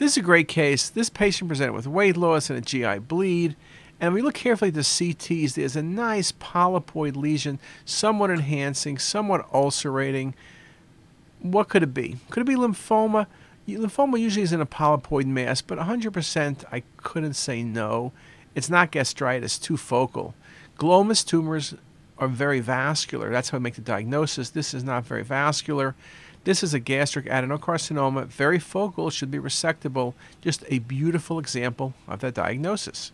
This is a great case. This patient presented with weight loss and a GI bleed. And we look carefully at the CTs. There's a nice polypoid lesion, somewhat enhancing, somewhat ulcerating. What could it be? Could it be lymphoma? Lymphoma usually is in a polypoid mass, but 100% I couldn't say no. It's not gastritis, too focal. Glomus tumors are very vascular. That's how we make the diagnosis. This is not very vascular. This is a gastric adenocarcinoma, very focal, should be resectable. Just a beautiful example of that diagnosis.